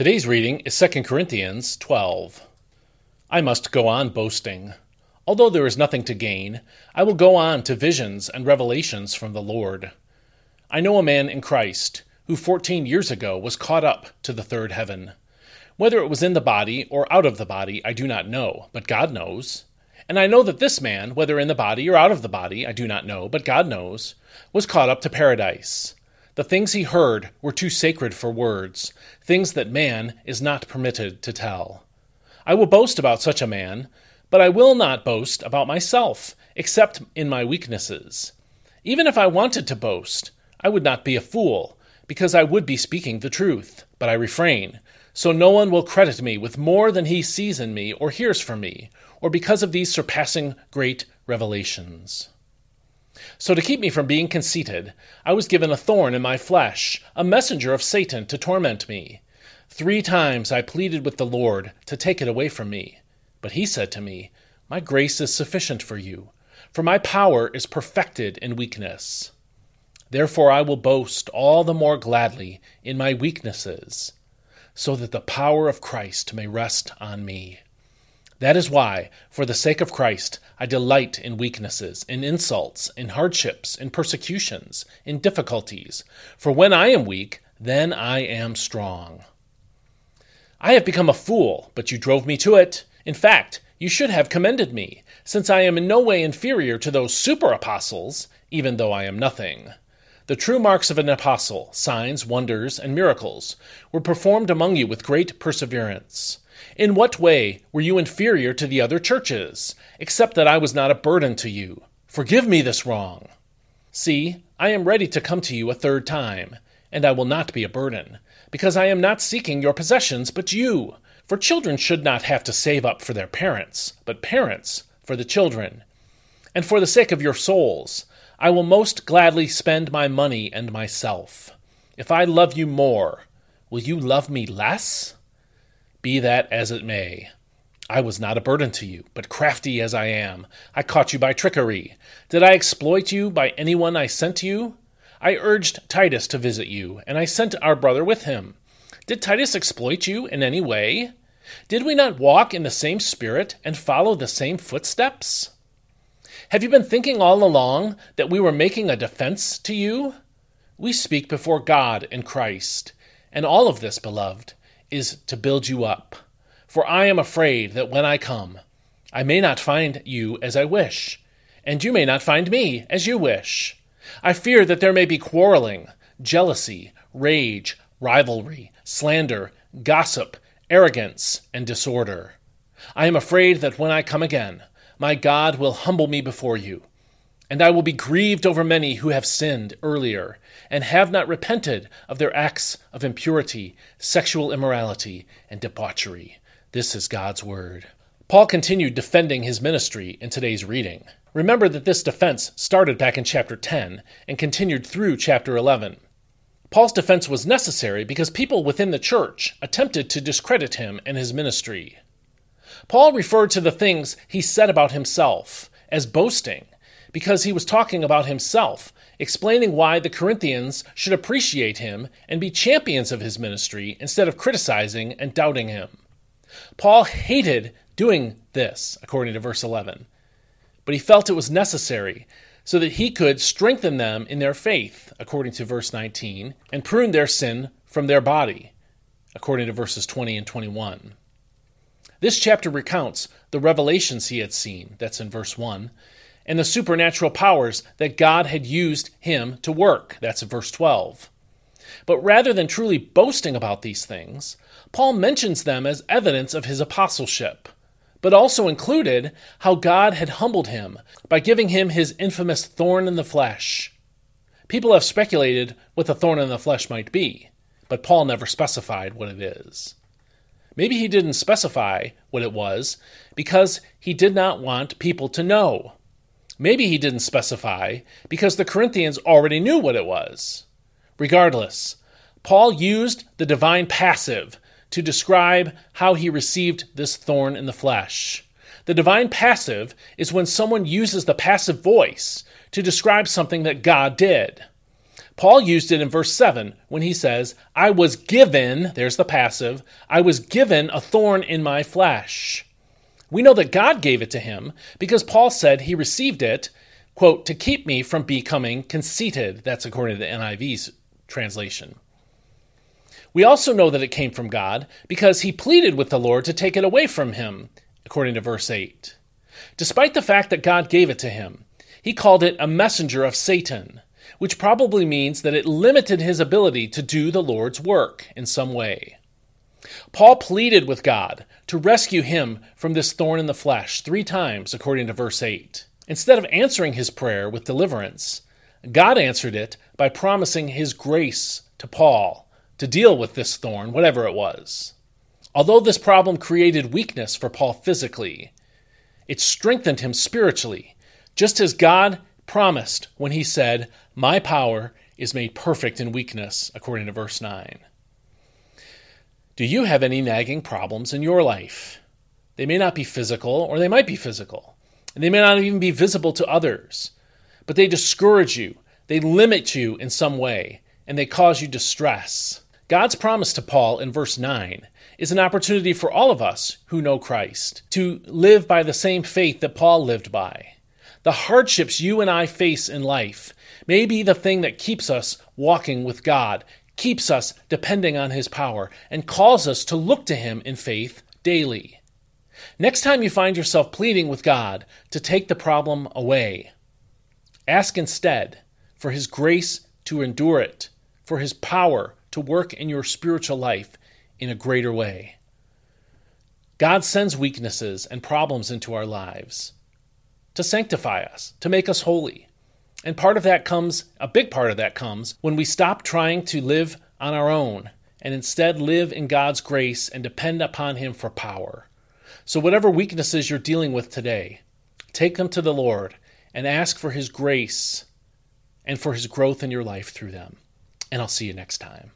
Today's reading is 2 Corinthians 12. I must go on boasting. Although there is nothing to gain, I will go on to visions and revelations from the Lord. I know a man in Christ who 14 years ago was caught up to the third heaven. Whether it was in the body or out of the body, I do not know, but God knows. And I know that this man, whether in the body or out of the body, I do not know, but God knows, was caught up to paradise. The things he heard were too sacred for words, things that man is not permitted to tell. I will boast about such a man, but I will not boast about myself, except in my weaknesses. Even if I wanted to boast, I would not be a fool, because I would be speaking the truth, but I refrain, so no one will credit me with more than he sees in me or hears from me, or because of these surpassing great revelations. So, to keep me from being conceited, I was given a thorn in my flesh, a messenger of Satan to torment me. Three times I pleaded with the Lord to take it away from me. But he said to me, My grace is sufficient for you, for my power is perfected in weakness. Therefore I will boast all the more gladly in my weaknesses, so that the power of Christ may rest on me. That is why, for the sake of Christ, I delight in weaknesses, in insults, in hardships, in persecutions, in difficulties. For when I am weak, then I am strong. I have become a fool, but you drove me to it. In fact, you should have commended me, since I am in no way inferior to those super apostles, even though I am nothing. The true marks of an apostle, signs, wonders, and miracles, were performed among you with great perseverance. In what way were you inferior to the other churches, except that I was not a burden to you? Forgive me this wrong. See, I am ready to come to you a third time, and I will not be a burden, because I am not seeking your possessions, but you. For children should not have to save up for their parents, but parents for the children. And for the sake of your souls, I will most gladly spend my money and myself. If I love you more, will you love me less? Be that as it may. I was not a burden to you, but crafty as I am, I caught you by trickery. Did I exploit you by anyone I sent you? I urged Titus to visit you, and I sent our brother with him. Did Titus exploit you in any way? Did we not walk in the same spirit and follow the same footsteps? Have you been thinking all along that we were making a defense to you? We speak before God and Christ, and all of this, beloved, is to build you up. For I am afraid that when I come, I may not find you as I wish, and you may not find me as you wish. I fear that there may be quarreling, jealousy, rage, rivalry, slander, gossip, arrogance, and disorder. I am afraid that when I come again, my God will humble me before you and I will be grieved over many who have sinned earlier and have not repented of their acts of impurity, sexual immorality, and debauchery. This is God's word. Paul continued defending his ministry in today's reading. Remember that this defense started back in chapter 10 and continued through chapter 11. Paul's defense was necessary because people within the church attempted to discredit him and his ministry. Paul referred to the things he said about himself as boasting because he was talking about himself, explaining why the Corinthians should appreciate him and be champions of his ministry instead of criticizing and doubting him. Paul hated doing this, according to verse 11, but he felt it was necessary so that he could strengthen them in their faith, according to verse 19, and prune their sin from their body, according to verses 20 and 21. This chapter recounts the revelations he had seen, that's in verse 1, and the supernatural powers that God had used him to work. That's verse 12. But rather than truly boasting about these things, Paul mentions them as evidence of his apostleship, but also included how God had humbled him by giving him his infamous thorn in the flesh. People have speculated what the thorn in the flesh might be, but Paul never specified what it is. Maybe he didn't specify what it was because he did not want people to know. Maybe he didn't specify because the Corinthians already knew what it was. Regardless, Paul used the divine passive to describe how he received this thorn in the flesh. The divine passive is when someone uses the passive voice to describe something that God did. Paul used it in verse 7 when he says, I was given, there's the passive, I was given a thorn in my flesh. We know that God gave it to him because Paul said he received it, quote, to keep me from becoming conceited. That's according to the NIV's translation. We also know that it came from God because he pleaded with the Lord to take it away from him, according to verse 8. Despite the fact that God gave it to him, he called it a messenger of Satan, which probably means that it limited his ability to do the Lord's work in some way. Paul pleaded with God to rescue him from this thorn in the flesh three times, according to verse 8. Instead of answering his prayer with deliverance, God answered it by promising his grace to Paul to deal with this thorn, whatever it was. Although this problem created weakness for Paul physically, it strengthened him spiritually, just as God promised when he said, My power is made perfect in weakness, according to verse 9. Do you have any nagging problems in your life? They may not be physical, or they might be physical, and they may not even be visible to others, but they discourage you, they limit you in some way, and they cause you distress. God's promise to Paul in verse 9 is an opportunity for all of us who know Christ to live by the same faith that Paul lived by. The hardships you and I face in life may be the thing that keeps us walking with God, keeps us depending on His power, and calls us to look to Him in faith daily. Next time you find yourself pleading with God to take the problem away, ask instead for His grace to endure it, for His power to work in your spiritual life in a greater way. God sends weaknesses and problems into our lives to sanctify us, to make us holy. And part of that comes, a big part of that comes, when we stop trying to live on our own and instead live in God's grace and depend upon Him for power. So, whatever weaknesses you're dealing with today, take them to the Lord and ask for His grace and for His growth in your life through them. And I'll see you next time.